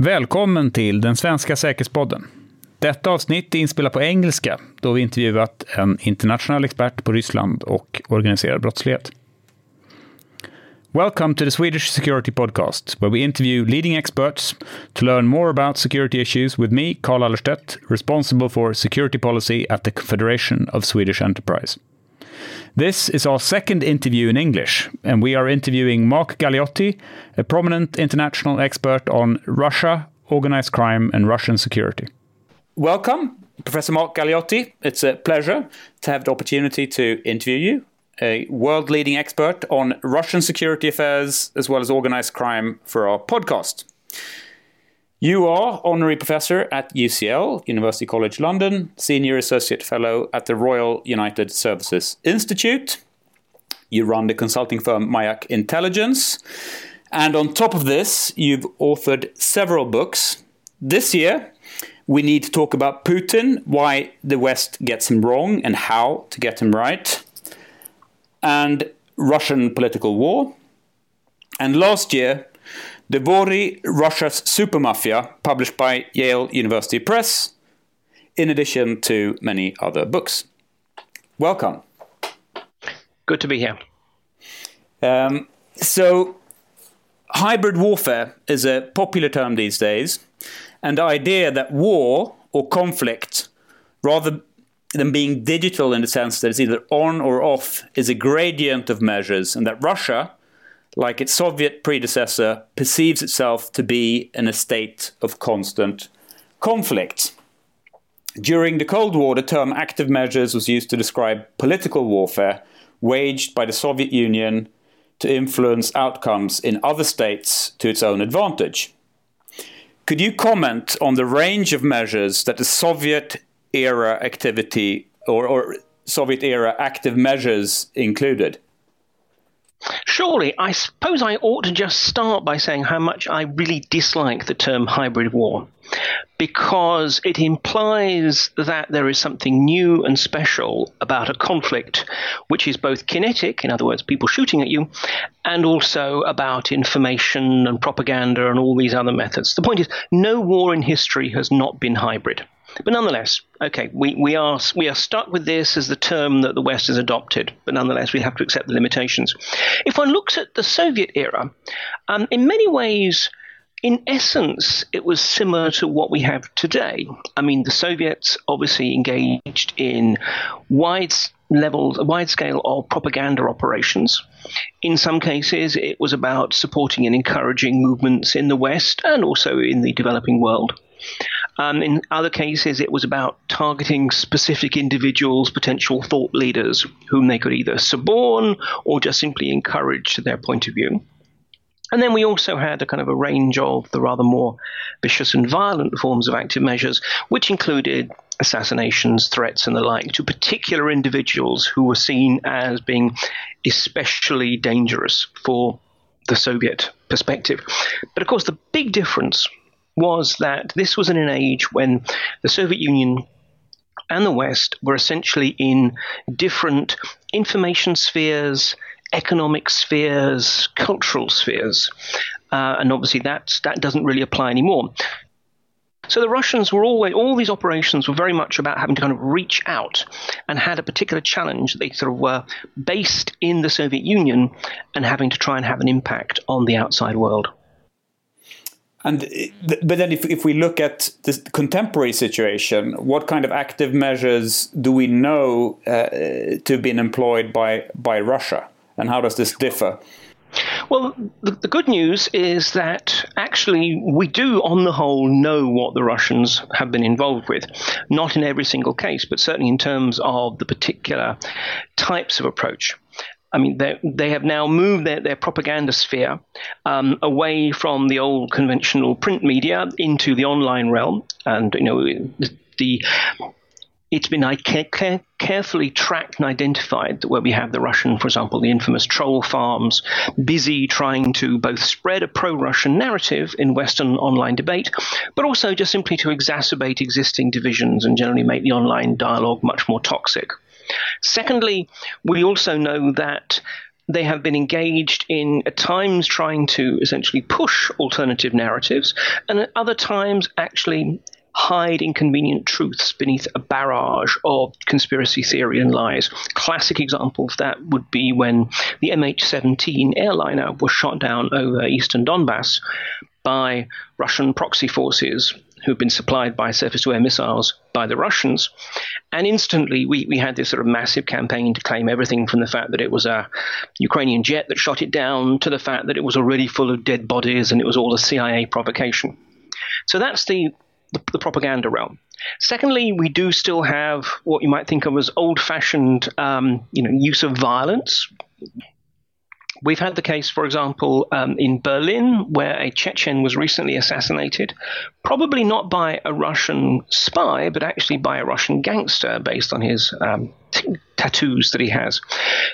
Välkommen till den svenska säkerhetspodden. Detta avsnitt är inspelat på engelska då vi intervjuat en internationell expert på Ryssland och organiserad brottslighet. Welcome to the Swedish Security Podcast, where we interview leading experts to learn more about security issues with me, Carl Allerstedt, responsible for security policy at the Confederation of Swedish Enterprise. This is our second interview in English, and we are interviewing Mark Galeotti, a prominent international expert on Russia, organized crime, and Russian security. Welcome, Professor Mark Galeotti. It's a pleasure to have the opportunity to interview you, a world leading expert on Russian security affairs as well as organized crime for our podcast. You are Honorary Professor at UCL, University College London, Senior Associate Fellow at the Royal United Services Institute. You run the consulting firm Mayak Intelligence. And on top of this, you've authored several books. This year, we need to talk about Putin, why the West gets him wrong, and how to get him right, and Russian political war. And last year, The Vory, Russia's Super Mafia, published by Yale University Press, in addition to many other books. Welcome. Good to be here. Um, so, hybrid warfare is a popular term these days, and the idea that war or conflict, rather than being digital in the sense that it's either on or off, is a gradient of measures, and that Russia like its Soviet predecessor, perceives itself to be in a state of constant conflict. During the Cold War, the term active measures was used to describe political warfare waged by the Soviet Union to influence outcomes in other states to its own advantage. Could you comment on the range of measures that the Soviet era activity or, or Soviet era active measures included? Surely, I suppose I ought to just start by saying how much I really dislike the term hybrid war because it implies that there is something new and special about a conflict which is both kinetic, in other words, people shooting at you, and also about information and propaganda and all these other methods. The point is, no war in history has not been hybrid. But nonetheless, okay, we, we are we are stuck with this as the term that the West has adopted. But nonetheless, we have to accept the limitations. If one looks at the Soviet era, um, in many ways, in essence, it was similar to what we have today. I mean, the Soviets obviously engaged in wide levels, wide scale of propaganda operations. In some cases, it was about supporting and encouraging movements in the West and also in the developing world. Um, in other cases, it was about targeting specific individuals, potential thought leaders, whom they could either suborn or just simply encourage to their point of view. And then we also had a kind of a range of the rather more vicious and violent forms of active measures, which included assassinations, threats, and the like to particular individuals who were seen as being especially dangerous for the Soviet perspective. But of course, the big difference was that this was in an age when the Soviet Union and the West were essentially in different information spheres, economic spheres, cultural spheres. Uh, and obviously that, that doesn't really apply anymore. So the Russians were always, all these operations were very much about having to kind of reach out and had a particular challenge. They sort of were based in the Soviet Union and having to try and have an impact on the outside world. And but then, if if we look at the contemporary situation, what kind of active measures do we know uh, to have been employed by by Russia, and how does this differ? Well, the, the, good news is that actually we do, on the whole, know what the Russians have been involved with. Not in every single case, but certainly in terms of the particular types of approach. I mean, they have now moved their, their propaganda sphere um, away from the old conventional print media into the online realm, and you know the it's been carefully tracked and identified where we have the Russian, for example, the infamous troll farms, busy trying to both spread a pro Russian narrative in Western online debate, but also just simply to exacerbate existing divisions and generally make the online dialogue much more toxic. Secondly, we also know that they have been engaged in, at times, trying to essentially push alternative narratives, and at other times, actually hide inconvenient truths beneath a barrage of conspiracy theory and lies. Classic examples of that would be when the MH17 airliner was shot down over eastern Donbass by Russian proxy forces who've been supplied by surface to air missiles by the Russians. And instantly, we, we had this sort of massive campaign to claim everything from the fact that it was a Ukrainian jet that shot it down to the fact that it was already full of dead bodies and it was all a CIA provocation. So that's the the, the propaganda realm. Secondly, we do still have what you might think of as old-fashioned, um, you know, use of violence. We've had the case, for example, um, in Berlin, where a Chechen was recently assassinated, probably not by a Russian spy, but actually by a Russian gangster based on his um, t- tattoos that he has.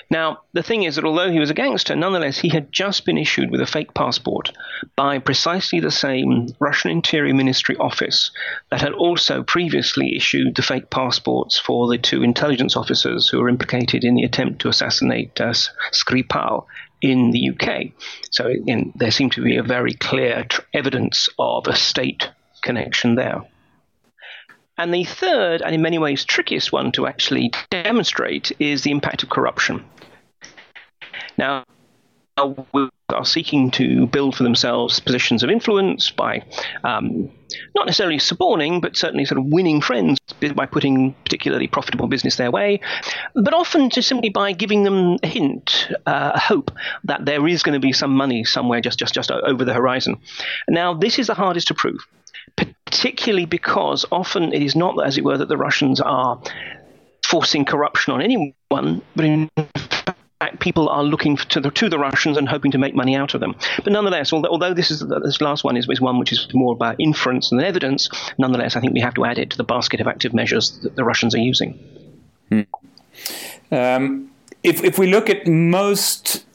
Now, the thing is that although he was a gangster, nonetheless, he had just been issued with a fake passport by precisely the same Russian Interior Ministry office that had also previously issued the fake passports for the two intelligence officers who were implicated in the attempt to assassinate uh, Skripal in the UK. So in, there seemed to be a very clear tr- evidence of a state connection there. And the third, and in many ways trickiest one to actually demonstrate, is the impact of corruption. Now, we are seeking to build for themselves positions of influence by um, not necessarily suborning, but certainly sort of winning friends by putting particularly profitable business their way, but often just simply by giving them a hint, uh, a hope that there is going to be some money somewhere just, just, just over the horizon. Now, this is the hardest to prove particularly because often it is not, as it were, that the Russians are forcing corruption on anyone, but in fact, people are looking to the, to the Russians and hoping to make money out of them. But nonetheless, although, although this is this last one is, is one which is more about inference than evidence, nonetheless, I think we have to add it to the basket of active measures that the Russians are using. Hmm. Um, if if we look at most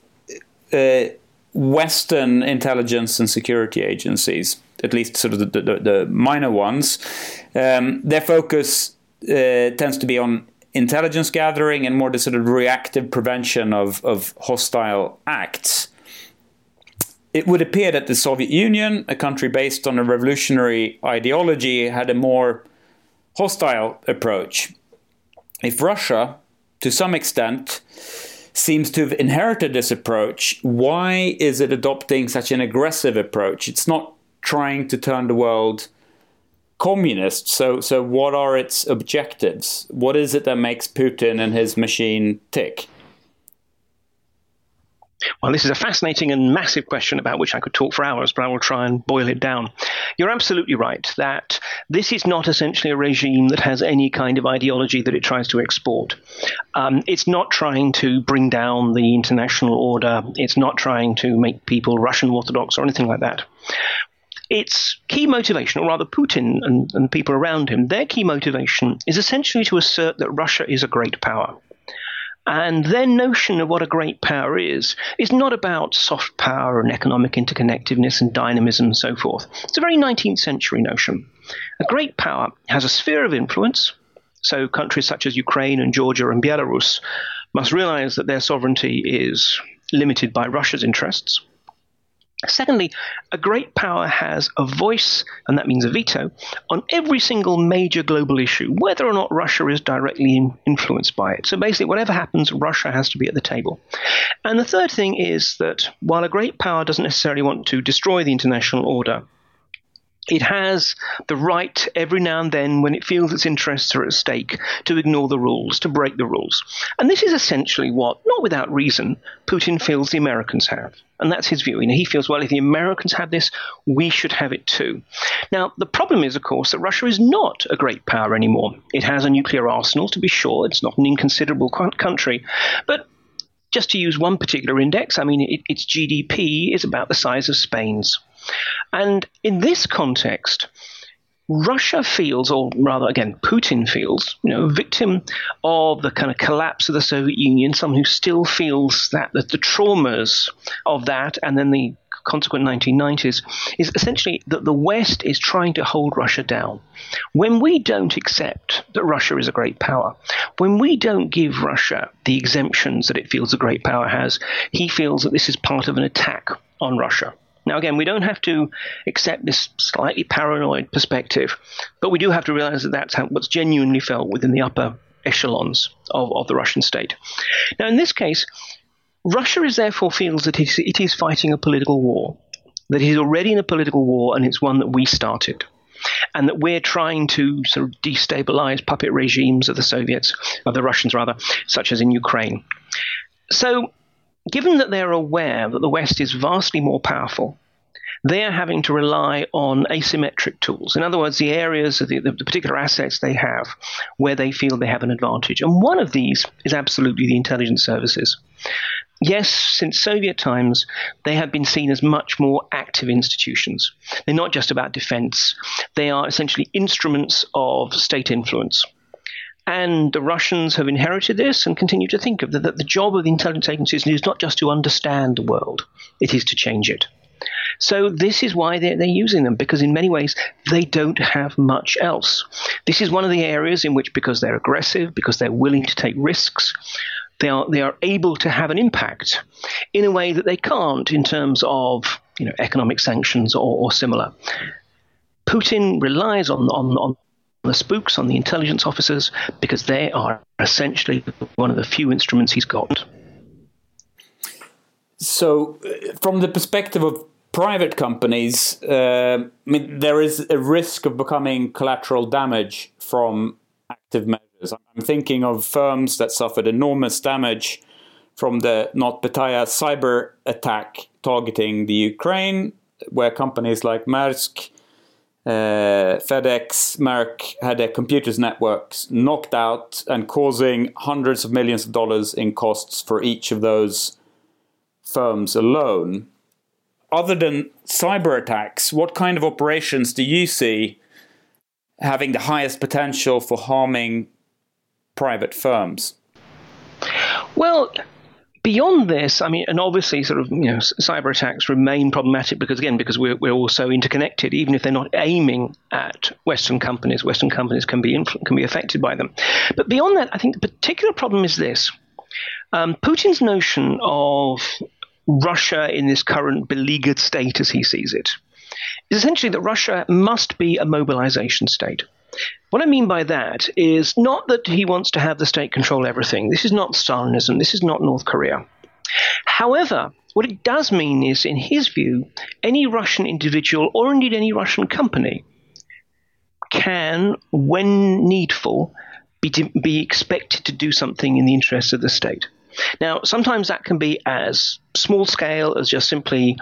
uh, Western intelligence and security agencies, at least sort of the, the, the minor ones, um, their focus uh, tends to be on intelligence gathering and more the sort of reactive prevention of, of hostile acts. It would appear that the Soviet Union, a country based on a revolutionary ideology, had a more hostile approach. If Russia, to some extent, seems to have inherited this approach, why is it adopting such an aggressive approach? It's not trying to turn the world communist. So, so what are its objectives? What is it that makes Putin and his machine tick? Well, this is a fascinating and massive question about which I could talk for hours, but I will try and boil it down. You're absolutely right that this is not essentially a regime that has any kind of ideology that it tries to export. Um, it's not trying to bring down the international order, it's not trying to make people Russian Orthodox or anything like that its key motivation, or rather Putin and, and people around him, their key motivation is essentially to assert that Russia is a great power. And their notion of what a great power is is not about soft power and economic interconnectedness and dynamism and so forth. It's a very 19th century notion. A great power has a sphere of influence, so countries such as Ukraine and Georgia and Belarus must realize that their sovereignty is limited by Russia's interests. Secondly, a great power has a voice, and that means a veto, on every single major global issue, whether or not Russia is directly in, influenced by it. So basically, whatever happens, Russia has to be at the table. And the third thing is that while a great power doesn't necessarily want to destroy the international order, it has the right every now and then, when it feels its interests are at stake, to ignore the rules, to break the rules. And this is essentially what, not without reason, Putin feels the Americans have. And that's his view. You know, he feels, well, if the Americans have this, we should have it too. Now, the problem is, of course, that Russia is not a great power anymore. It has a nuclear arsenal, to be sure. It's not an inconsiderable country. But just to use one particular index, I mean, it, its GDP is about the size of Spain's. And in this context, Russia feels, or rather, again, Putin feels, you know, victim of the kind of collapse of the Soviet Union, someone who still feels that, that the traumas of that and then the consequent 1990s is essentially that the West is trying to hold Russia down. When we don't accept that Russia is a great power, when we don't give Russia the exemptions that it feels a great power has, he feels that this is part of an attack on Russia. Now, again, we don't have to accept this slightly paranoid perspective, but we do have to realize that that's how, what's genuinely felt within the upper echelons of, of the Russian state. Now, in this case, Russia is therefore feels that it, it is fighting a political war, that it is already in a political war, and it's one that we started. And that we're trying to sort of destabilize puppet regimes of the Soviets, of the Russians rather, such as in Ukraine. So given that they're aware that the West is vastly more powerful, they are having to rely on asymmetric tools. In other words, the areas of the, the, particular assets they have where they feel they have an advantage. And one of these is absolutely the intelligence services. Yes, since Soviet times, they have been seen as much more active institutions. They're not just about defense, they are essentially instruments of state influence. And the Russians have inherited this and continue to think of that the, job of the intelligence agencies is not just to understand the world, it is to change it. So this is why they're, they're, using them because in many ways they don't have much else. This is one of the areas in which, because they're aggressive, because they're willing to take risks, they are they are able to have an impact in a way that they can't in terms of you know economic sanctions or, or similar. Putin relies on, on, on the spooks, on the intelligence officers, because they are essentially one of the few instruments he's got. So, uh, from the perspective of private companies, uh, I mean, there is a risk of becoming collateral damage from active measures. I'm thinking of firms that suffered enormous damage from the NotPetya cyber attack targeting the Ukraine, where companies like Maersk uh, FedEx, Merck had their computers networks knocked out and causing hundreds of millions of dollars in costs for each of those firms alone. Other than cyber attacks, what kind of operations do you see having the highest potential for harming private firms? Well, beyond this, I mean, and obviously, sort of, you know, cyber attacks remain problematic because, again, because we're, we're all so interconnected. Even if they're not aiming at Western companies, Western companies can be influ- can be affected by them. But beyond that, I think the particular problem is this: um, Putin's notion of Russia in this current beleaguered state, as he sees it, is essentially that Russia must be a mobilization state. What I mean by that is not that he wants to have the state control everything. This is not Stalinism. This is not North Korea. However, what it does mean is, in his view, any Russian individual or indeed any Russian company can, when needful, be, be expected to do something in the interests of the state. Now, sometimes that can be as small scale as just simply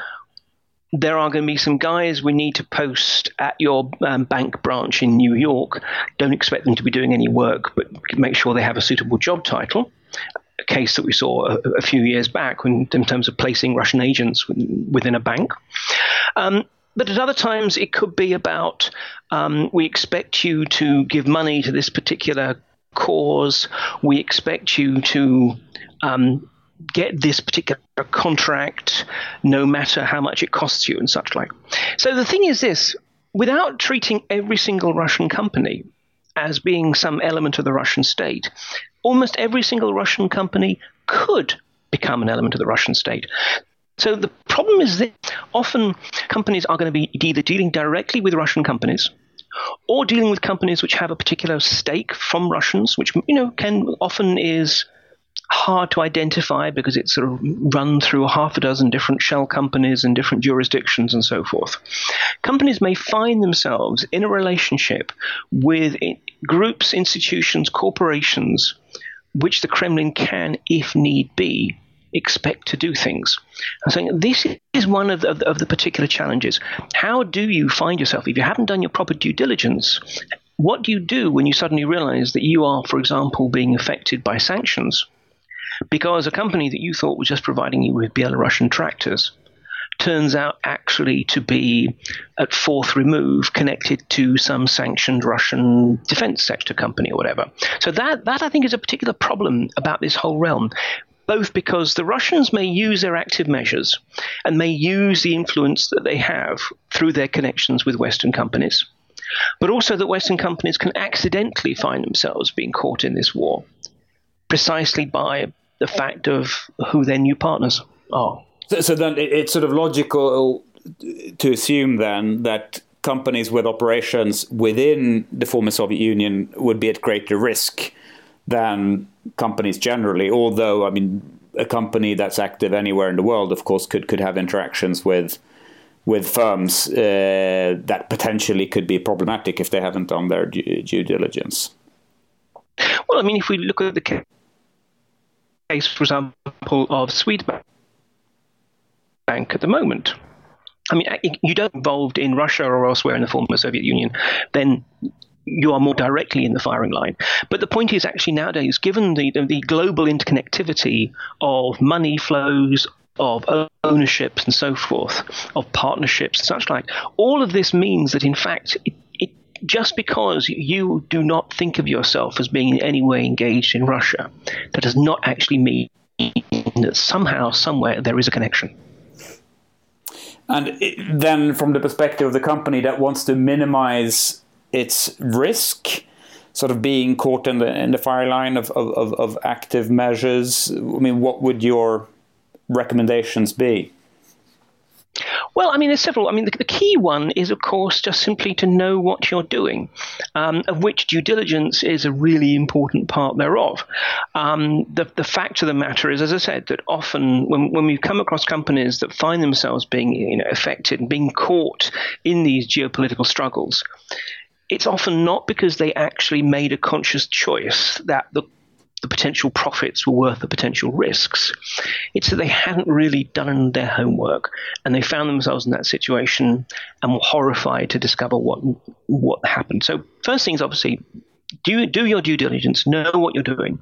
there are going to be some guys we need to post at your um, bank branch in New York. Don't expect them to be doing any work, but make sure they have a suitable job title. A case that we saw a, a few years back when, in terms of placing Russian agents within a bank. Um, but at other times, it could be about um, we expect you to give money to this particular cause. We expect you to um, get this particular contract no matter how much it costs you and such like. So the thing is this without treating every single Russian company as being some element of the Russian state, almost every single Russian company could become an element of the Russian state. So the problem is that often companies are going to be either dealing directly with Russian companies or dealing with companies which have a particular stake from Russians, which you know can often is hard to identify because it's sort of run through half a dozen different shell companies in different jurisdictions and so forth. Companies may find themselves in a relationship with groups, institutions, corporations, which the Kremlin can, if need be, expect to do things. I'm saying this is one of the, of the particular challenges. How do you find yourself, if you haven't done your proper due diligence, what do you do when you suddenly realize that you are, for example, being affected by sanctions? Because a company that you thought was just providing you with Belarusian tractors turns out actually to be at fourth remove connected to some sanctioned Russian defense sector company or whatever. So that that I think is a particular problem about this whole realm. both because the Russians may use their active measures and may use the influence that they have through their connections with Western companies, but also that Western companies can accidentally find themselves being caught in this war precisely by the fact of who their new partners are. So, so then it's sort of logical to assume then that companies with operations within the former Soviet Union would be at greater risk than companies generally. Although, I mean, a company that's active anywhere in the world, of course, could could have interactions with with firms uh, that potentially could be problematic if they haven't done their due, due diligence. Well, I mean, if we look at the case, for example, of Swedbank at the moment, I mean, you don't involved in Russia or elsewhere in the former Soviet Union, then you are more directly in the firing line. But the point is actually nowadays, given the, the global interconnectivity of money flows, of ownerships and so forth, of partnerships and such like, all of this means that in fact, it, just because you do not think of yourself as being in any way engaged in Russia, that does not actually mean that somehow, somewhere, there is a connection. And then, from the perspective of the company that wants to minimize its risk, sort of being caught in the in the fire line of, of, of active measures, I mean, what would your recommendations be? Well, I mean, there's several. I mean, the, the, key one is, of course, just simply to know what you're doing, um, of which due diligence is a really important part thereof. Um, the, the fact of the matter is, as I said, that often when, when we come across companies that find themselves being you know, affected and being caught in these geopolitical struggles, it's often not because they actually made a conscious choice that the the potential profits were worth the potential risks. It's that they hadn't really done their homework and they found themselves in that situation and were horrified to discover what what happened. So first thing is obviously do do your due diligence, know what you're doing.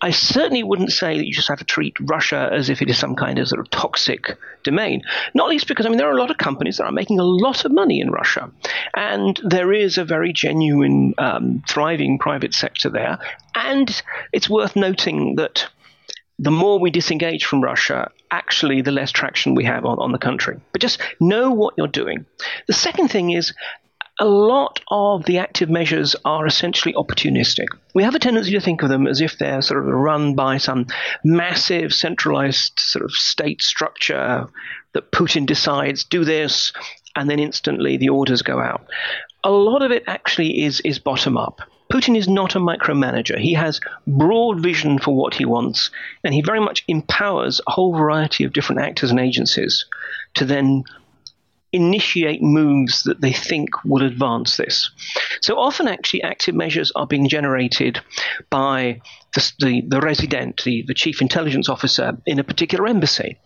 I certainly wouldn't say that you just have to treat Russia as if it is some kind of sort of toxic domain. Not least because I mean there are a lot of companies that are making a lot of money in Russia, and there is a very genuine, um, thriving private sector there. And it's worth noting that the more we disengage from Russia, actually, the less traction we have on, on the country. But just know what you're doing. The second thing is a lot of the active measures are essentially opportunistic. We have a tendency to think of them as if they're sort of run by some massive centralized sort of state structure that Putin decides, do this, and then instantly the orders go out. A lot of it actually is, is bottom up. Putin is not a micromanager. He has broad vision for what he wants, and he very much empowers a whole variety of different actors and agencies to then initiate moves that they think will advance this. So often, actually, active measures are being generated by the, the, the resident, the, the chief intelligence officer in a particular embassy,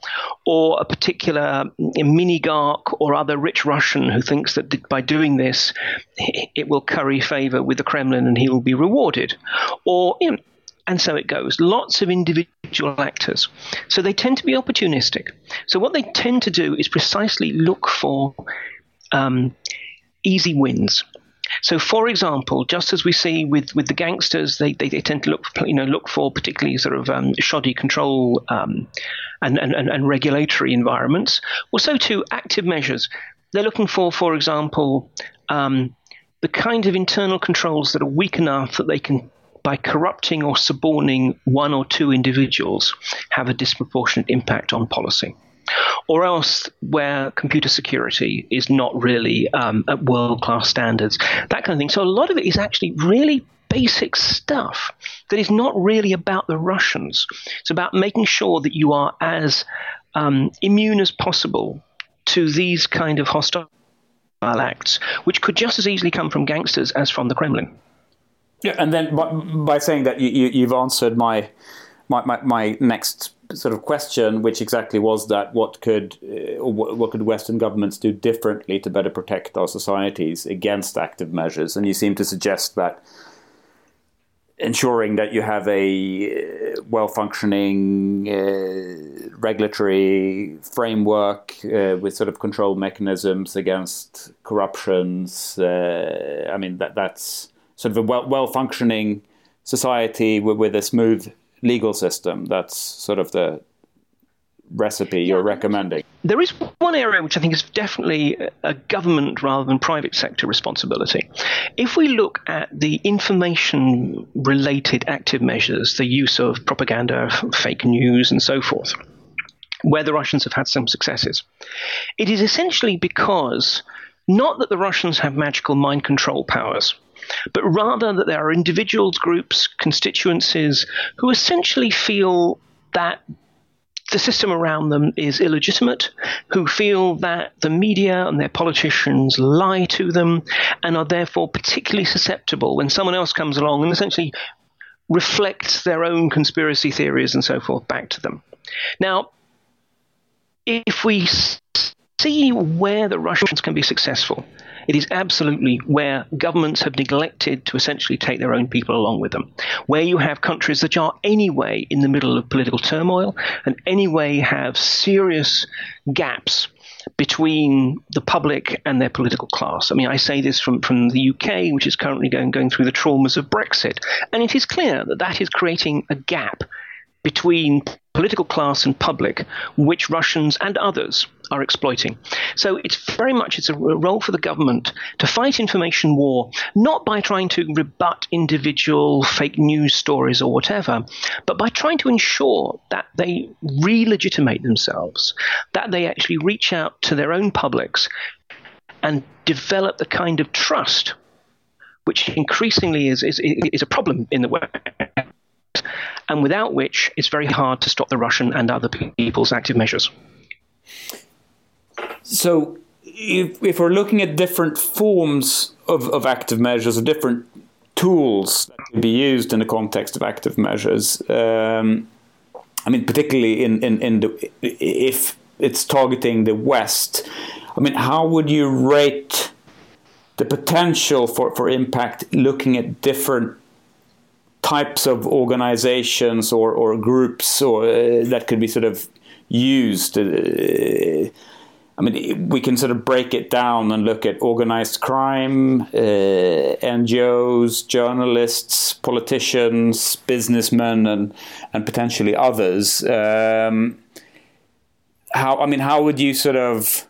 or a particular mm, minigarch or other rich Russian who thinks that by doing this, it will curry favor with the Kremlin and he will be rewarded. Or you know, and so it goes. Lots of individual actors. So they tend to be opportunistic. So what they tend to do is precisely look for um, easy wins. So, for example, just as we see with, with the gangsters, they, they, they tend to look you know look for particularly sort of um, shoddy control um, and, and, and regulatory environments. Well, so too active measures. They're looking for, for example, um, the kind of internal controls that are weak enough that they can by corrupting or suborning one or two individuals have a disproportionate impact on policy. Or else, where computer security is not really um, at world class standards, that kind of thing. So, a lot of it is actually really basic stuff that is not really about the Russians. It's about making sure that you are as um, immune as possible to these kind of hostile acts, which could just as easily come from gangsters as from the Kremlin. Yeah, and then by, by saying that you, you, have answered my, my, my, my next sort of question, which exactly was that what could uh, what could Western governments do differently to better protect our societies against active measures? And you seem to suggest that ensuring that you have a uh, well functioning uh, regulatory framework uh, with sort of control mechanisms against corruptions. Uh, I mean that that's sort of a well, well functioning society with, with a smooth legal system. That's sort of the recipe you're recommending? There is one area which I think is definitely a government rather than private sector responsibility. If we look at the information related active measures, the use of propaganda, fake news, and so forth, where the Russians have had some successes, it is essentially because not that the Russians have magical mind control powers, but rather that there are individuals, groups, constituencies who essentially feel that the system around them is illegitimate, who feel that the media and their politicians lie to them, and are therefore particularly susceptible when someone else comes along and essentially reflects their own conspiracy theories and so forth back to them. Now, if we see where the Russians can be successful, it is absolutely where governments have neglected to essentially take their own people along with them. Where you have countries that are anyway in the middle of political turmoil and anyway have serious gaps between the public and their political class. I mean, I say this from, from the UK, which is currently going, going through the traumas of Brexit. And it is clear that that is creating a gap between political class and public, which Russians and others are exploiting. So it's very much it's a role for the government to fight information war, not by trying to rebut individual fake news stories or whatever, but by trying to ensure that they re-legitimate themselves, that they actually reach out to their own publics and develop the kind of trust which increasingly is, is, is a problem in the West and without which it's very hard to stop the Russian and other people's active measures. So, if, if we're looking at different forms of, of active measures or different tools that can be used in the context of active measures, um, I mean, particularly in, in, in the, if it's targeting the West, I mean, how would you rate the potential for, for impact looking at different types of organizations or, or groups or uh, that could be sort of used. Uh, I mean, we can sort of break it down and look at organized crime, uh, NGOs, journalists, politicians, businessmen, and and potentially others. Um, how I mean, how would you sort of,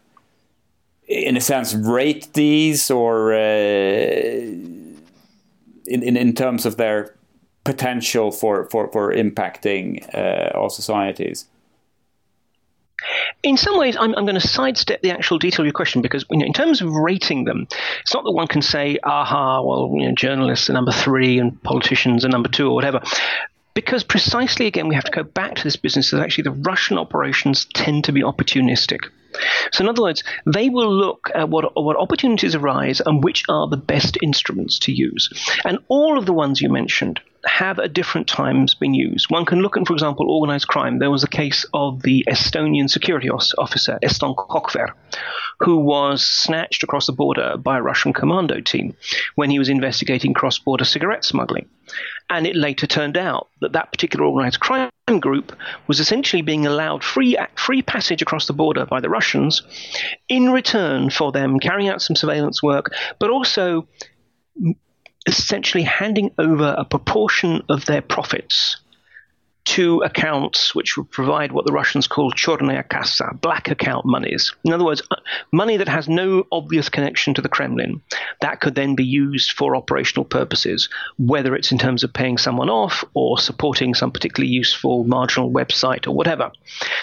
in a sense, rate these, or uh, in, in in terms of their potential for for for impacting uh, our societies? In some ways, I'm, I'm going to sidestep the actual detail of your question because, you know, in terms of rating them, it's not that one can say, aha, well, you know, journalists are number three and politicians are number two or whatever because precisely again we have to go back to this business that actually the Russian operations tend to be opportunistic. So in other words, they will look at what what opportunities arise and which are the best instruments to use. And all of the ones you mentioned have at different times been used. One can look at, for example, organized crime. There was a case of the Estonian security officer, Eston Kohver, who was snatched across the border by a Russian commando team when he was investigating cross border cigarette smuggling. And it later turned out that that particular organized crime group was essentially being allowed free, free passage across the border by the Russians in return for them carrying out some surveillance work, but also essentially handing over a proportion of their profits to accounts which would provide what the Russians call chornaya kassa, black account monies. In other words, uh, money that has no obvious connection to the Kremlin. That could then be used for operational purposes, whether it's in terms of paying someone off or supporting some particularly useful marginal website or whatever.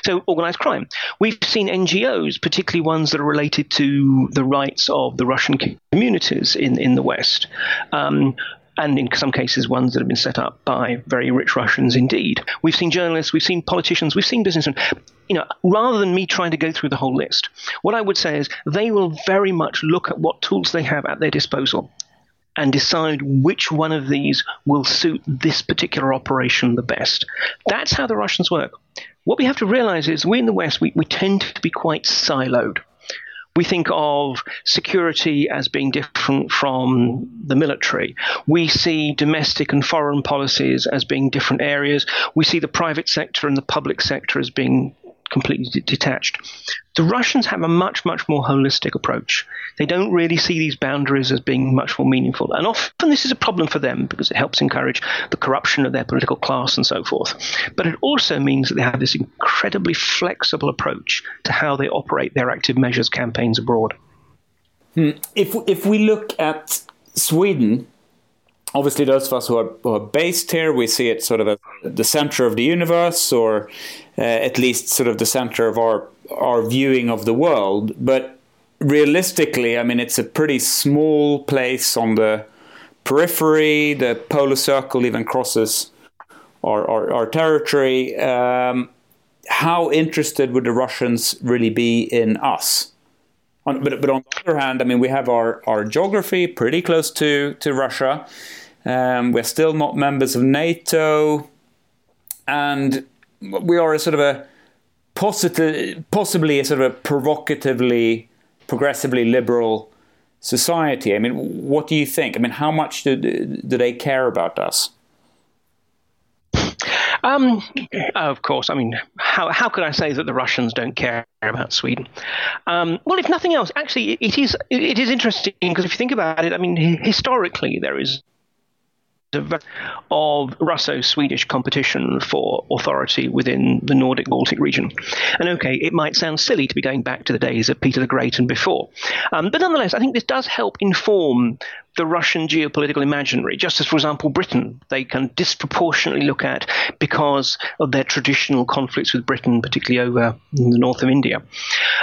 So, organized crime. We've seen NGOs, particularly ones that are related to the rights of the Russian communities in, in the West, um, and in some cases ones that have been set up by very rich Russians indeed. We've seen journalists, we've seen politicians, we've seen businessmen. You know, rather than me trying to go through the whole list, what I would say is they will very much look at what tools they have at their disposal and decide which one of these will suit this particular operation the best. That's how the Russians work. What we have to realize is we in the West, we, we tend to be quite siloed we think of security as being different from the military. We see domestic and foreign policies as being different areas. We see the private sector and the public sector as being completely detached. The Russians have a much, much more holistic approach. They don't really see these boundaries as being much more meaningful. And often this is a problem for them because it helps encourage the corruption of their political class and so forth. But it also means that they have this incredibly flexible approach to how they operate their active measures campaigns abroad. Hmm. If, if we look at Sweden, obviously those of us who are, who are, based here, we see it sort of as the center of the universe, or uh, at least sort of the center of our our viewing of the world. But realistically, I mean, it's a pretty small place on the periphery. The polar circle even crosses our, our, our territory. Um, how interested would the Russians really be in us? On, but, but on the other hand, I mean, we have our, our geography pretty close to, to Russia. Um, we're still not members of NATO. And we are a sort of a positive, possibly a sort of a provocatively, progressively liberal society. I mean, what do you think? I mean, how much do, do they care about us? Um, of course. I mean, how how could I say that the Russians don't care about Sweden? Um, well, if nothing else, actually, it is it is interesting because if you think about it, I mean, historically there is of Russo-Swedish competition for authority within the Nordic Baltic region. And okay, it might sound silly to be going back to the days of Peter the Great and before, um, but nonetheless, I think this does help inform the Russian geopolitical imaginary, just as, for example, Britain, they can disproportionately look at because of their traditional conflicts with Britain, particularly over in the north of India.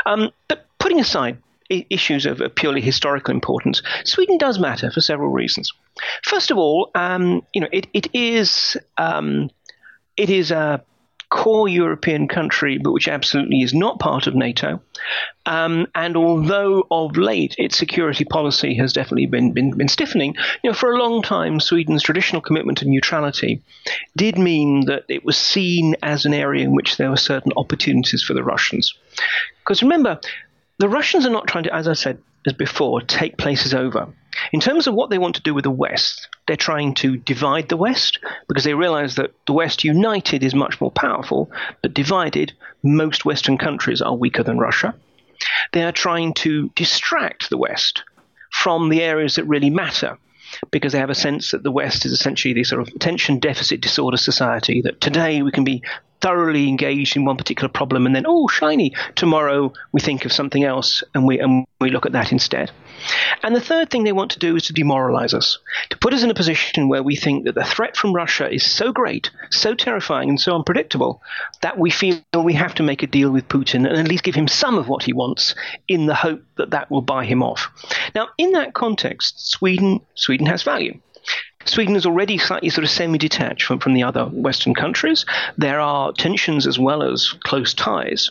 Um, but putting aside issues of purely historical importance, Sweden does matter for several reasons. First of all, um, you know, it, it is um, it is a core European country, but which absolutely is not part of NATO. Um, and although of late its security policy has definitely been, been, been stiffening, you know, for a long time Sweden's traditional commitment to neutrality did mean that it was seen as an area in which there were certain opportunities for the Russians. Because remember, the Russians are not trying to, as I said as before, take places over. In terms of what they want to do with the West, they're trying to divide the West because they realize that the West united is much more powerful, but divided, most Western countries are weaker than Russia. They are trying to distract the West from the areas that really matter because they have a sense that the West is essentially the sort of attention deficit disorder society, that today we can be thoroughly engaged in one particular problem and then oh shiny tomorrow we think of something else and we and we look at that instead. And the third thing they want to do is to demoralize us to put us in a position where we think that the threat from russia is so great so terrifying and so unpredictable that we feel we have to make a deal with putin and at least give him some of what he wants in the hope that that will buy him off. Now in that context sweden sweden has value Sweden is already slightly sort of semi-detached from, from the other Western countries. There are tensions as well as close ties,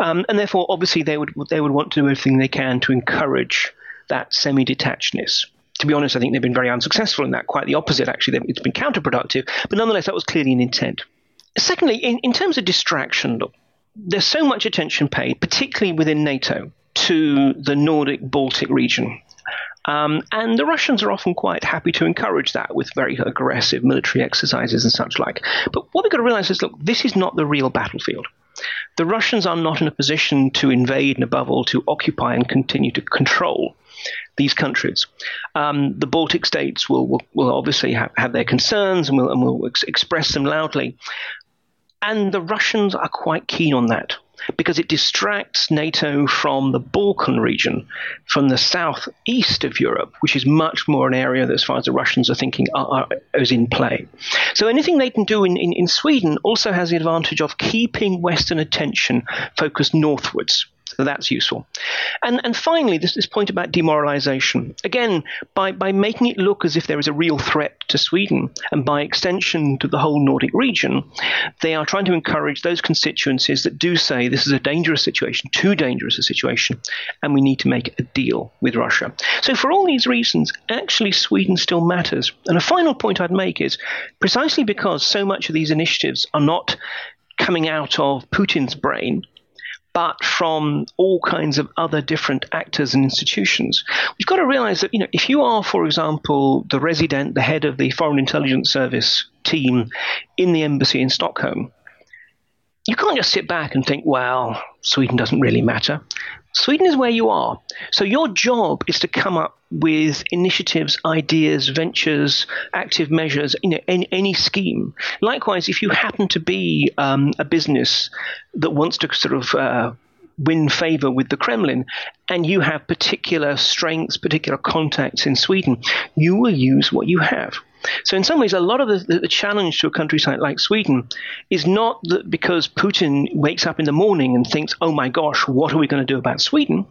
um, and therefore, obviously, they would they would want to do everything they can to encourage that semi-detachedness. To be honest, I think they've been very unsuccessful in that. Quite the opposite, actually. It's been counterproductive, but nonetheless, that was clearly an intent. Secondly, in, in terms of distraction, look, there's so much attention paid, particularly within NATO, to the Nordic Baltic region. Um, and the Russians are often quite happy to encourage that with very aggressive military exercises and such like. But what we've got to realize is look, this is not the real battlefield. The Russians are not in a position to invade and, above all, to occupy and continue to control these countries. Um, the Baltic states will, will, will obviously have, have, their concerns and will, and will ex- express them loudly. And the Russians are quite keen on that because it distracts NATO from the Balkan region, from the southeast of Europe, which is much more an area that, as far as the Russians are thinking, are, are, is in play. So anything they can do in, in, in Sweden also has the advantage of keeping Western attention focused northwards. So that's useful. And and finally, this, this point about demoralization. Again, by, by making it look as if there is a real threat to Sweden, and by extension to the whole Nordic region, they are trying to encourage those constituencies that do say this is a dangerous situation, too dangerous a situation, and we need to make a deal with Russia. So for all these reasons, actually Sweden still matters. And a final point I'd make is precisely because so much of these initiatives are not coming out of Putin's brain, but from all kinds of other different actors and institutions. We've got to realize that, you know, if you are, for example, the resident, the head of the Foreign Intelligence Service team in the embassy in Stockholm, you can't just sit back and think, well, Sweden doesn't really matter. Sweden is where you are. So your job is to come up with initiatives, ideas, ventures, active measures, you know, any, any scheme. Likewise, if you happen to be um, a business that wants to sort of uh, win favor with the Kremlin, and you have particular strengths, particular contacts in Sweden, you will use what you have. So, in some ways, a lot of the, the, challenge to a country like Sweden is not that because Putin wakes up in the morning and thinks, oh my gosh, what are we going to do about Sweden?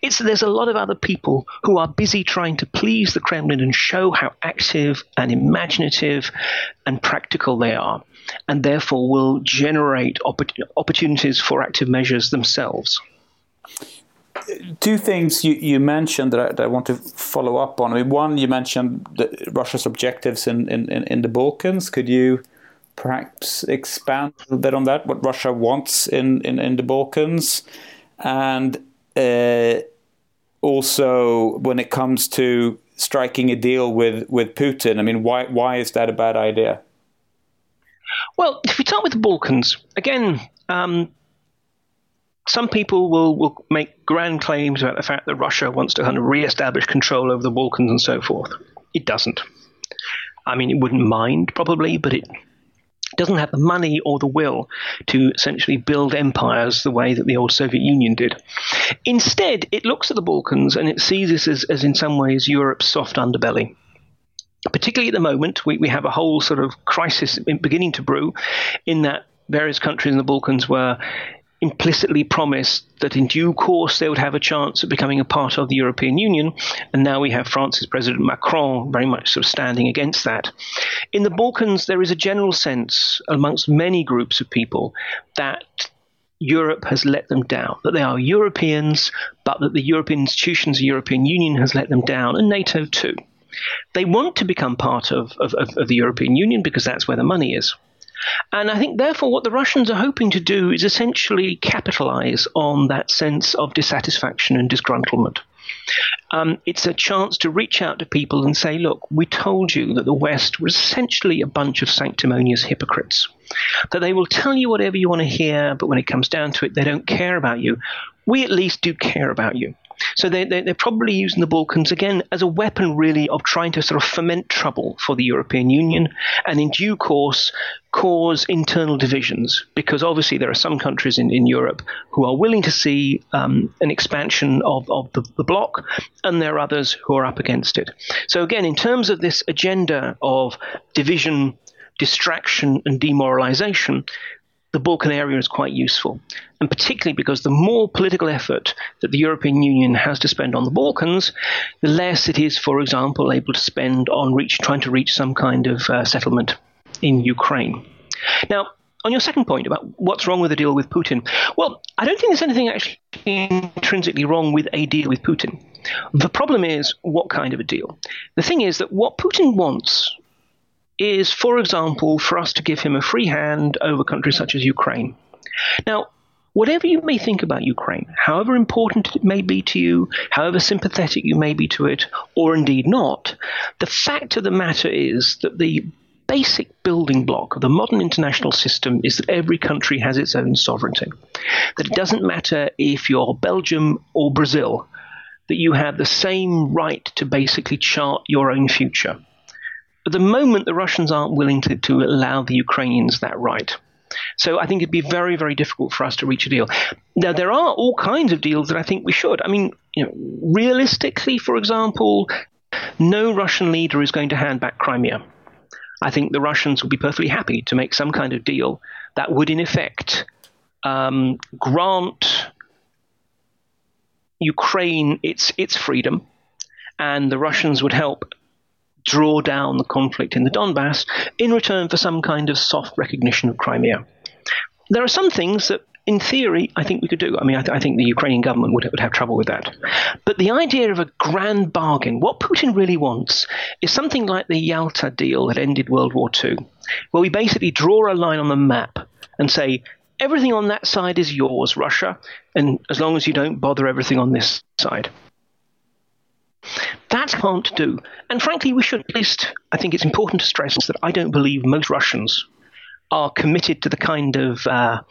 It's that there's a lot of other people who are busy trying to please the Kremlin and show how active and imaginative and practical they are, and therefore will generate opp- opportunities for active measures themselves two things you, you mentioned that I, that I, want to follow up on. I mean, one, you mentioned Russia's objectives in, in, in the Balkans. Could you perhaps expand a bit on that? What Russia wants in, in, in the Balkans, and uh, also when it comes to striking a deal with, with Putin. I mean, why why is that a bad idea? Well, if we start with the Balkans again. Um, some people will, will make grand claims about the fact that Russia wants to kind of re-establish control over the Balkans and so forth. It doesn't. I mean, it wouldn't mind probably, but it doesn't have the money or the will to essentially build empires the way that the old Soviet Union did. Instead, it looks at the Balkans and it sees this as, as in some ways Europe's soft underbelly particularly at the moment, we, we have a whole sort of crisis beginning to brew in that various countries in the Balkans were implicitly promised that in due course they would have a chance of becoming a part of the European Union. And now we have France's President Macron very much sort of standing against that. In the Balkans, there is a general sense amongst many groups of people that Europe has let them down, that they are Europeans, but that the European institutions, the European Union has let them down, and NATO too. They want to become part of, of, of the European Union because that's where the money is. And I think, therefore, what the Russians are hoping to do is essentially capitalize on that sense of dissatisfaction and disgruntlement. Um, it's a chance to reach out to people and say, look, we told you that the West was essentially a bunch of sanctimonious hypocrites. That they will tell you whatever you want to hear, but when it comes down to it, they don't care about you. We at least do care about you. So they, they, they're probably using the Balkans again as a weapon, really, of trying to sort of foment trouble for the European Union and in due course cause internal divisions because obviously there are some countries in, in Europe who are willing to see um, an expansion of, of the, the bloc and there are others who are up against it. So, again, in terms of this agenda of division, distraction, and demoralization, the Balkan area is quite useful. And particularly because the more political effort that the European Union has to spend on the Balkans, the less it is, for example, able to spend on reach, trying to reach some kind of uh, settlement in Ukraine. Now, on your second point about what's wrong with the deal with Putin, well, I don't think there's anything actually intrinsically wrong with a deal with Putin. The problem is what kind of a deal. The thing is that what Putin wants is, for example, for us to give him a free hand over countries such as Ukraine. Now, whatever you may think about Ukraine, however important it may be to you, however sympathetic you may be to it, or indeed not, the fact of the matter is that the basic building block of the modern international system is that every country has its own sovereignty. That it doesn't matter if you're Belgium or Brazil, that you have the same right to basically chart your own future. At the moment, the Russians aren't willing to, to allow the Ukrainians that right. So I think it'd be very, very difficult for us to reach a deal. Now, there are all kinds of deals that I think we should. I mean, you know, realistically, for example, no Russian leader is going to hand back Crimea. I think the Russians would be perfectly happy to make some kind of deal that would, in effect, um, grant Ukraine its its freedom, and the Russians would help draw down the conflict in the Donbass in return for some kind of soft recognition of Crimea. There are some things that in theory, I think we could do. I mean, I, th- I, think the Ukrainian government would, would have trouble with that. But the idea of a grand bargain, what Putin really wants is something like the Yalta deal that ended World War II, where we basically draw a line on the map and say, everything on that side is yours, Russia, and as long as you don't bother everything on this side. That can't do. And frankly, we should at least, I think it's important to stress that I don't believe most Russians are committed to the kind of uh,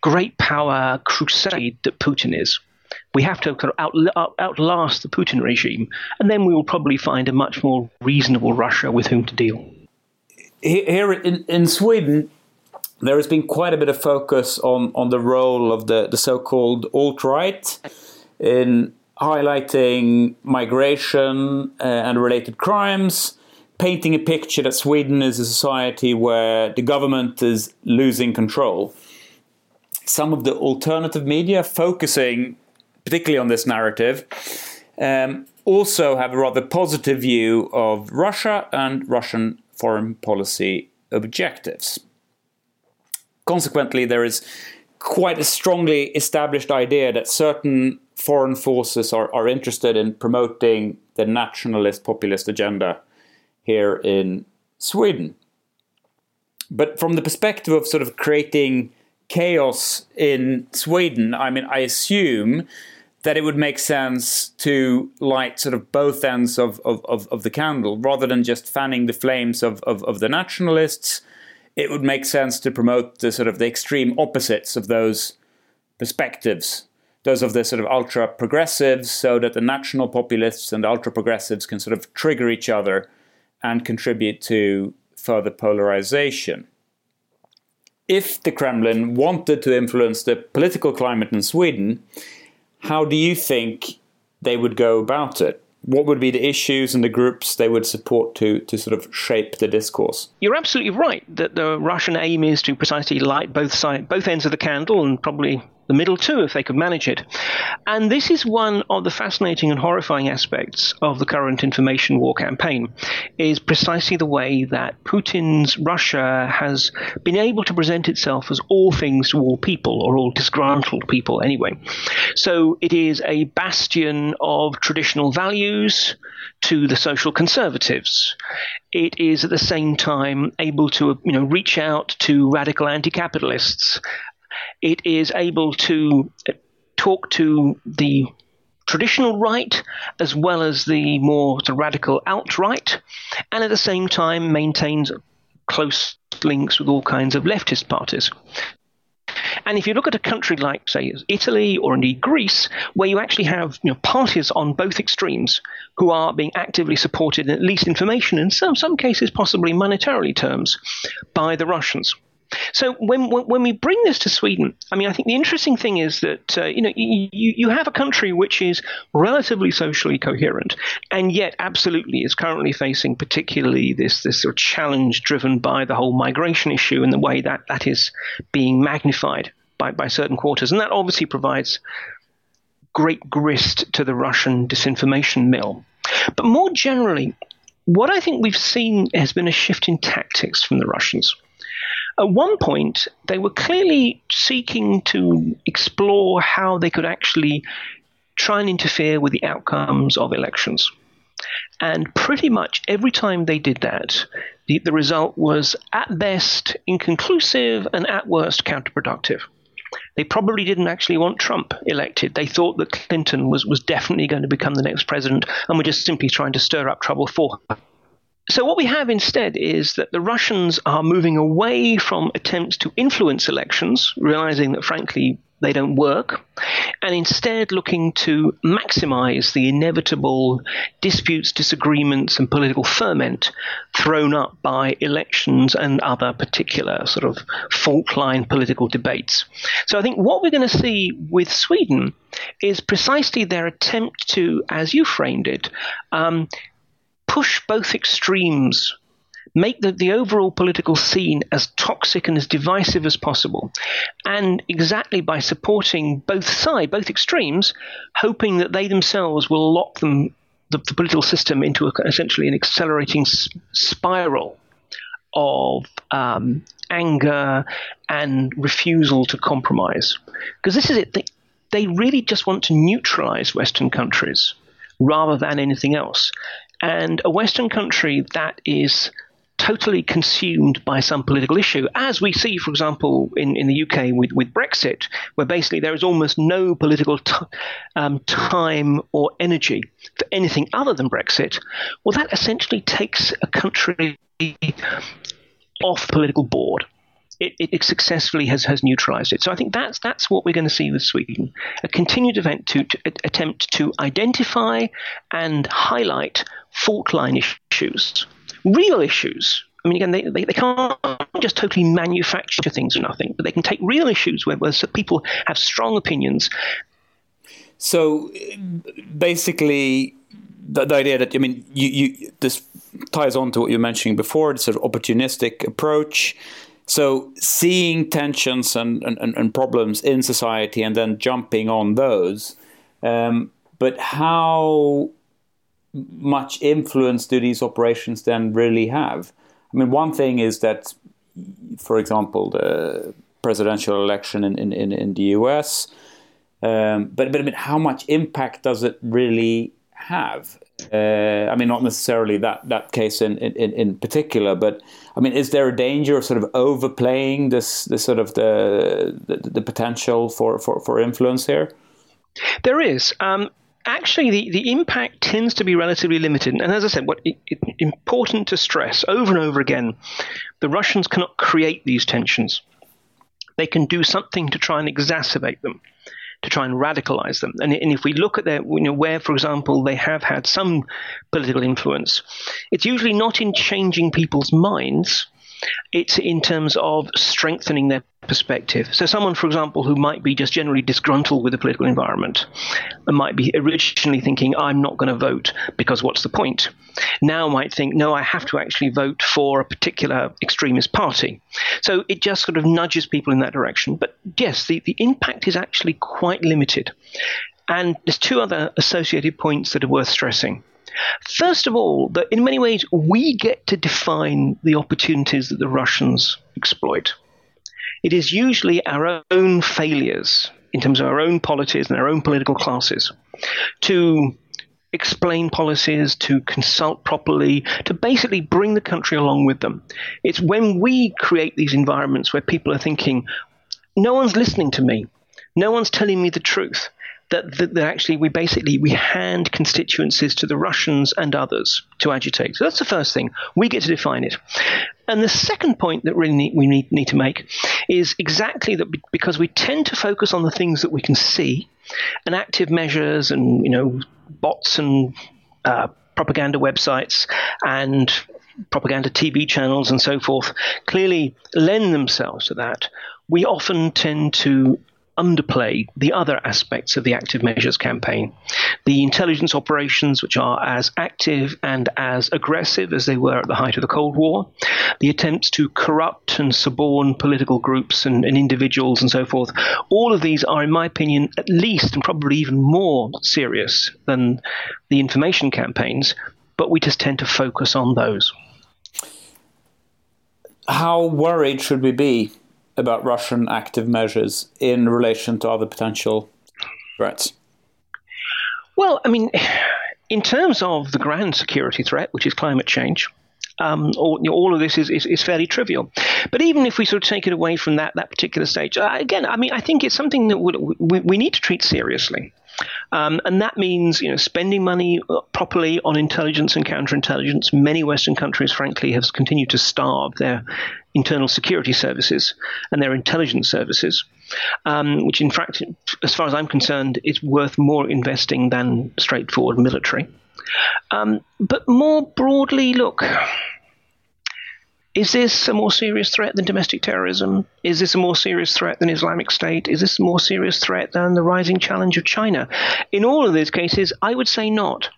great power crusade that Putin is. We have to of out, outlast the Putin regime, and then we will probably find a much more reasonable Russia with whom to deal. Here in, in Sweden, there has been quite a bit of focus on, on the role of the, the so called alt right in highlighting migration uh, and related crimes, painting a picture that Sweden is a society where the government is losing control. Some of the alternative media focusing particularly on this narrative um, also have a rather positive view of Russia and Russian foreign policy objectives. Consequently, there is quite a strongly established idea that certain foreign forces are, are interested in promoting the nationalist populist agenda here in Sweden. But from the perspective of sort of creating chaos in Sweden, I mean, I assume that it would make sense to light sort of both ends of, of, of, of the candle rather than just fanning the flames of, of, of the nationalists it would make sense to promote the sort of the extreme opposites of those perspectives, those of the sort of ultra progressives, so that the national populists and ultra progressives can sort of trigger each other and contribute to further polarization. If the Kremlin wanted to influence the political climate in Sweden, how do you think they would go about it? what would be the issues and the groups they would support to to sort of shape the discourse? You're absolutely right that the Russian aim is to precisely light both side, both ends of the candle, and probably the middle too, if they could manage it. And this is one of the fascinating and horrifying aspects of the current information war campaign, is precisely the way that Putin's Russia has been able to present itself as all things to all people, or all disgruntled people anyway. So it is a bastion of traditional values to the social conservatives. It is at the same time able to you know reach out to radical anti-capitalists it is able to talk to the traditional right as well as the more the radical alt right, and at the same time maintains close links with all kinds of leftist parties. And if you look at a country like, say, Italy or indeed Greece, where you actually have you know, parties on both extremes who are being actively supported, at least information, in some, some cases possibly monetarily terms, by the Russians. So when when we bring this to Sweden, I mean, I think the interesting thing is that uh, you know you, you have a country which is relatively socially coherent, and yet absolutely is currently facing particularly this this sort of challenge driven by the whole migration issue and the way that that is being magnified by by certain quarters, and that obviously provides great grist to the Russian disinformation mill. But more generally, what I think we've seen has been a shift in tactics from the Russians. At one point, they were clearly seeking to explore how they could actually try and interfere with the outcomes of elections. And pretty much every time they did that, the, the result was at best inconclusive and at worst counterproductive. They probably didn't actually want Trump elected. They thought that Clinton was, was definitely going to become the next president and were just simply trying to stir up trouble for. So, what we have instead is that the Russians are moving away from attempts to influence elections, realizing that, frankly, they don't work, and instead looking to maximize the inevitable disputes, disagreements, and political ferment thrown up by elections and other particular sort of fault line political debates. So I think what we're going to see with Sweden is precisely their attempt to, as you framed it, um, push both extremes, make the, the overall political scene as toxic and as divisive as possible. And exactly by supporting both sides, both extremes, hoping that they themselves will lock them, the, the political system, into a, essentially an accelerating s- spiral of um, anger and refusal to compromise. Because this is it. They, they really just want to neutralize Western countries rather than anything else and a Western country that is totally consumed by some political issue, as we see, for example, in, in the UK with, with Brexit, where basically there is almost no political t- um, time or energy for anything other than Brexit, well, that essentially takes a country off the political board. it, it, successfully has, has neutralized it. So I think that's that's what we're going to see with Sweden: a continued event to, to attempt to identify and highlight fault line issues, real issues. I mean, again, they, they, they can't just totally manufacture things or nothing, but they can take real issues where, where people have strong opinions. So basically, the, the idea that I mean, you, you this ties on to what you were mentioning before, the sort of opportunistic approach. So seeing tensions and, and, and problems in society and then jumping on those. Um, but how much influence do these operations then really have? I mean, one thing is that, for example, the presidential election in, in, in the US, um, but, but I mean, how much impact does it really have? Uh, I mean, not necessarily that, that case in, in, in particular, but I mean, is there a danger of sort of overplaying this, this sort of the, the, the potential for, for, for influence here? There is. Um, actually, the, the impact tends to be relatively limited. And as I said, what it, it, important to stress over and over again, the Russians cannot create these tensions. They can do something to try and exacerbate them to try and radicalize them. And, and if we look at their, you know, where, for example, they have had some political influence, it's usually not in changing people's minds. It's in terms of strengthening their perspective. So, someone, for example, who might be just generally disgruntled with the political environment and might be originally thinking, I'm not going to vote because what's the point? Now might think, no, I have to actually vote for a particular extremist party. So, it just sort of nudges people in that direction. But yes, the, the impact is actually quite limited. And there's two other associated points that are worth stressing. First of all, that in many ways we get to define the opportunities that the Russians exploit. It is usually our own failures in terms of our own polities and our own political classes to explain policies, to consult properly, to basically bring the country along with them. It's when we create these environments where people are thinking, no one's listening to me, no one's telling me the truth that, that, that, actually we basically we hand constituencies to the Russians and others to agitate. So that's the first thing. We get to define it. And the second point that really need, we need, need to make is exactly that because we tend to focus on the things that we can see, and active measures and you know bots and uh, propaganda websites and propaganda TV channels and so forth clearly lend themselves to that. We often tend to underplay the other aspects of the active measures campaign. The intelligence operations, which are as active and as aggressive as they were at the height of the Cold War, the attempts to corrupt and suborn political groups and, and individuals and so forth, all of these are, in my opinion, at least and probably even more serious than the information campaigns, but we just tend to focus on those. How worried should we be about Russian active measures in relation to other potential threats? Well, I mean, in terms of the grand security threat, which is climate change, um, all, you know, all, of this is, is, is, fairly trivial. But even if we sort of take it away from that that particular stage, uh, again, I mean, I think it's something that we, we need to treat seriously. Um, and that means, you know, spending money uh, properly on intelligence and counterintelligence. Many Western countries, frankly, have continued to starve their internal security services and their intelligence services, um, which, in fact, as far as I'm concerned, is worth more investing than straightforward military. Um, but more broadly, look, is this a more serious threat than domestic terrorism? Is this a more serious threat than Islamic State? Is this a more serious threat than the rising challenge of China? In all of these cases, I would say not.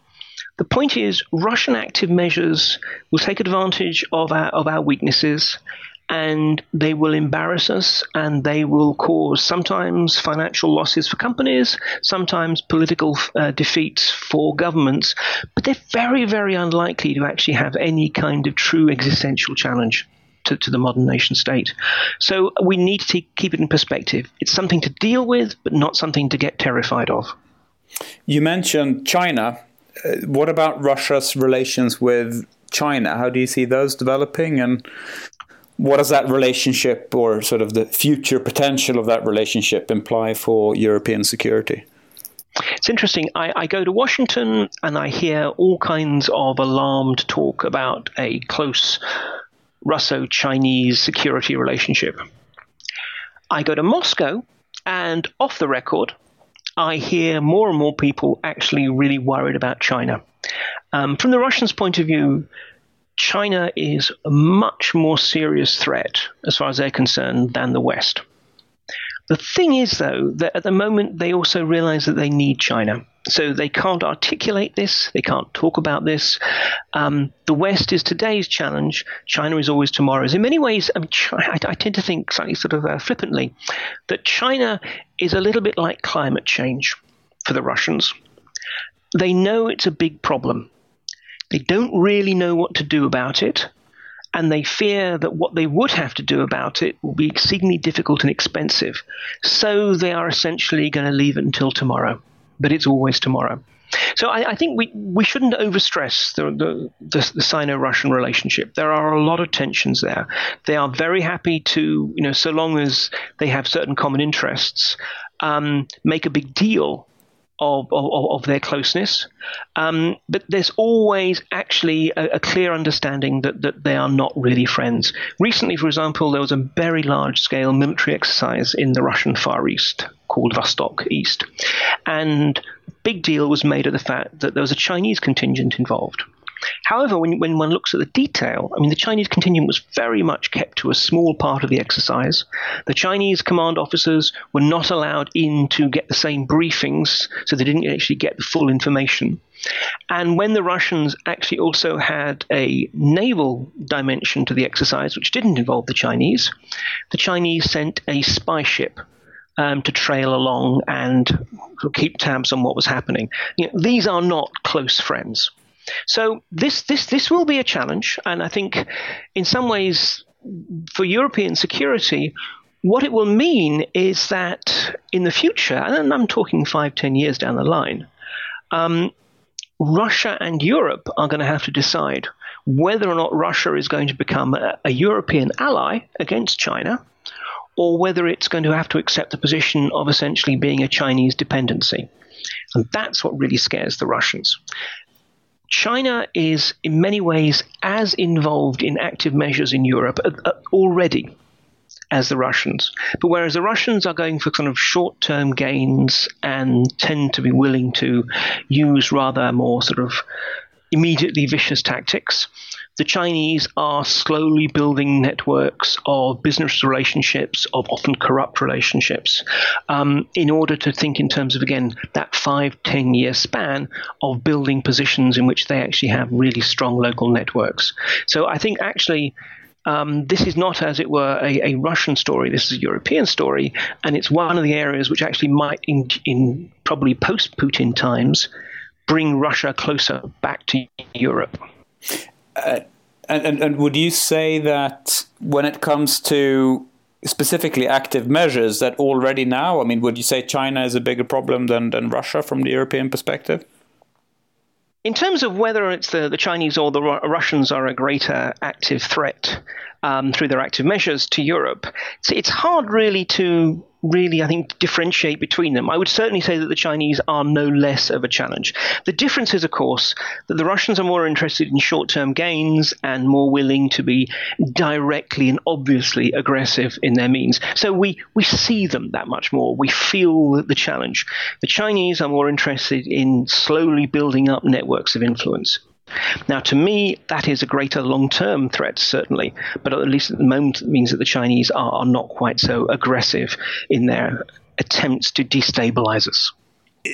The point is, Russian active measures will take advantage of our, of our weaknesses and they will embarrass us and they will cause sometimes financial losses for companies, sometimes political uh, defeats for governments, but they're very, very unlikely to actually have any kind of true existential challenge. To, to the modern nation state. So we need to keep it in perspective. It's something to deal with, but not something to get terrified of. You mentioned China. Uh, what about Russia's relations with China? How do you see those developing? And what does that relationship or sort of the future potential of that relationship imply for European security? It's interesting. I, I, go to Washington and I hear all kinds of alarmed talk about a close Russo Chinese security relationship. I go to Moscow, and off the record, I hear more and more people actually really worried about China. Um, from the Russians' point of view, China is a much more serious threat, as far as they're concerned, than the West. The thing is, though, that at the moment they also realize that they need China. So they can't articulate this, they can't talk about this. Um, the West is today's challenge, China is always tomorrow's. In many ways, I, mean, I, I tend to think slightly sort of uh, flippantly that China is a little bit like climate change for the Russians. They know it's a big problem. They don't really know what to do about it, and they fear that what they would have to do about it will be exceedingly difficult and expensive. So they are essentially going to leave it until tomorrow. But it's always tomorrow. So I, I, think we, we shouldn't overstress the, the, the, the Sino-Russian relationship. There are a lot of tensions there. They are very happy to, you know, so long as they have certain common interests, um, make a big deal of, of, of their closeness. Um, but there's always actually a, a, clear understanding that, that they are not really friends. Recently, for example, there was a very large scale military exercise in the Russian Far East called Vostok East. And big deal was made of the fact that there was a Chinese contingent involved. However, when, when one looks at the detail, I mean, the Chinese contingent was very much kept to a small part of the exercise. The Chinese command officers were not allowed in to get the same briefings, so they didn't actually get the full information. And when the Russians actually also had a naval dimension to the exercise, which didn't involve the Chinese, the Chinese sent a spy ship um, to trail along and keep tabs on what was happening. You know, these are not close friends. So this this this will be a challenge, and I think in some ways for European security, what it will mean is that in the future, and I'm talking five, ten years down the line, um, Russia and Europe are going to have to decide whether or not Russia is going to become a, a European ally against China, or whether it's going to have to accept the position of essentially being a Chinese dependency. And that's what really scares the Russians. China is in many ways as involved in active measures in Europe uh, uh, already as the Russians. But whereas the Russians are going for kind of short term gains and tend to be willing to use rather more sort of immediately vicious tactics, the Chinese are slowly building networks of business relationships, of often corrupt relationships, um, in order to think in terms of, again, that five, ten year span of building positions in which they actually have really strong local networks. So I think actually. Um, this is not, as it were, a, a, Russian story. This is a European story, and it's one of the areas which actually might, in, in probably post-Putin times, bring Russia closer back to Europe. Uh, and, and, and would you say that when it comes to specifically active measures that already now, I mean, would you say China is a bigger problem than, than Russia from the European perspective? In terms of whether it's the, the Chinese or the Russians are a greater active threat um, through their active measures to Europe, it's, it's hard really to really, I think, differentiate between them. I would certainly say that the Chinese are no less of a challenge. The difference is, of course, that the Russians are more interested in short term gains and more willing to be directly and obviously aggressive in their means. So we, we see them that much more. We feel the challenge. The Chinese are more interested in slowly building up networks of influence. Now, to me, that is a greater long term threat, certainly, but at least at the moment, it means that the Chinese are, are not quite so aggressive in their attempts to destabilize us.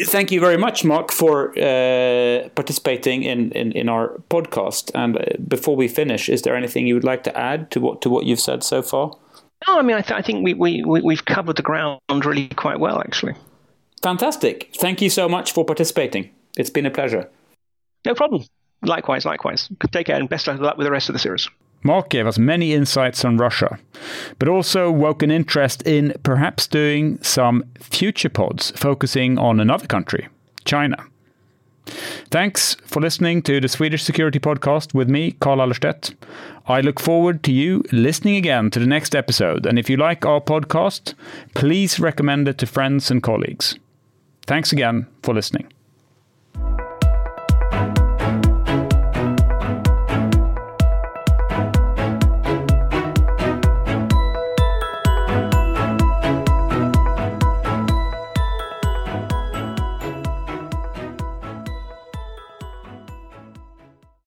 Thank you very much, Mark, for uh, participating in, in, in, our podcast. And uh, before we finish, is there anything you would like to add to what to what you've said so far? No, I mean, I, th- I think we, we, we, have covered the ground really quite well, actually. Fantastic. Thank you so much for participating. It's been a pleasure. No problem. Likewise, likewise. Take care and best of luck with the rest of the series. Mark gave us many insights on Russia, but also woke an interest in perhaps doing some future pods focusing on another country, China. Thanks for listening to the Swedish Security Podcast with me, Carl Allerstedt. I look forward to you listening again to the next episode. And if you like our podcast, please recommend it to friends and colleagues. Thanks again for listening.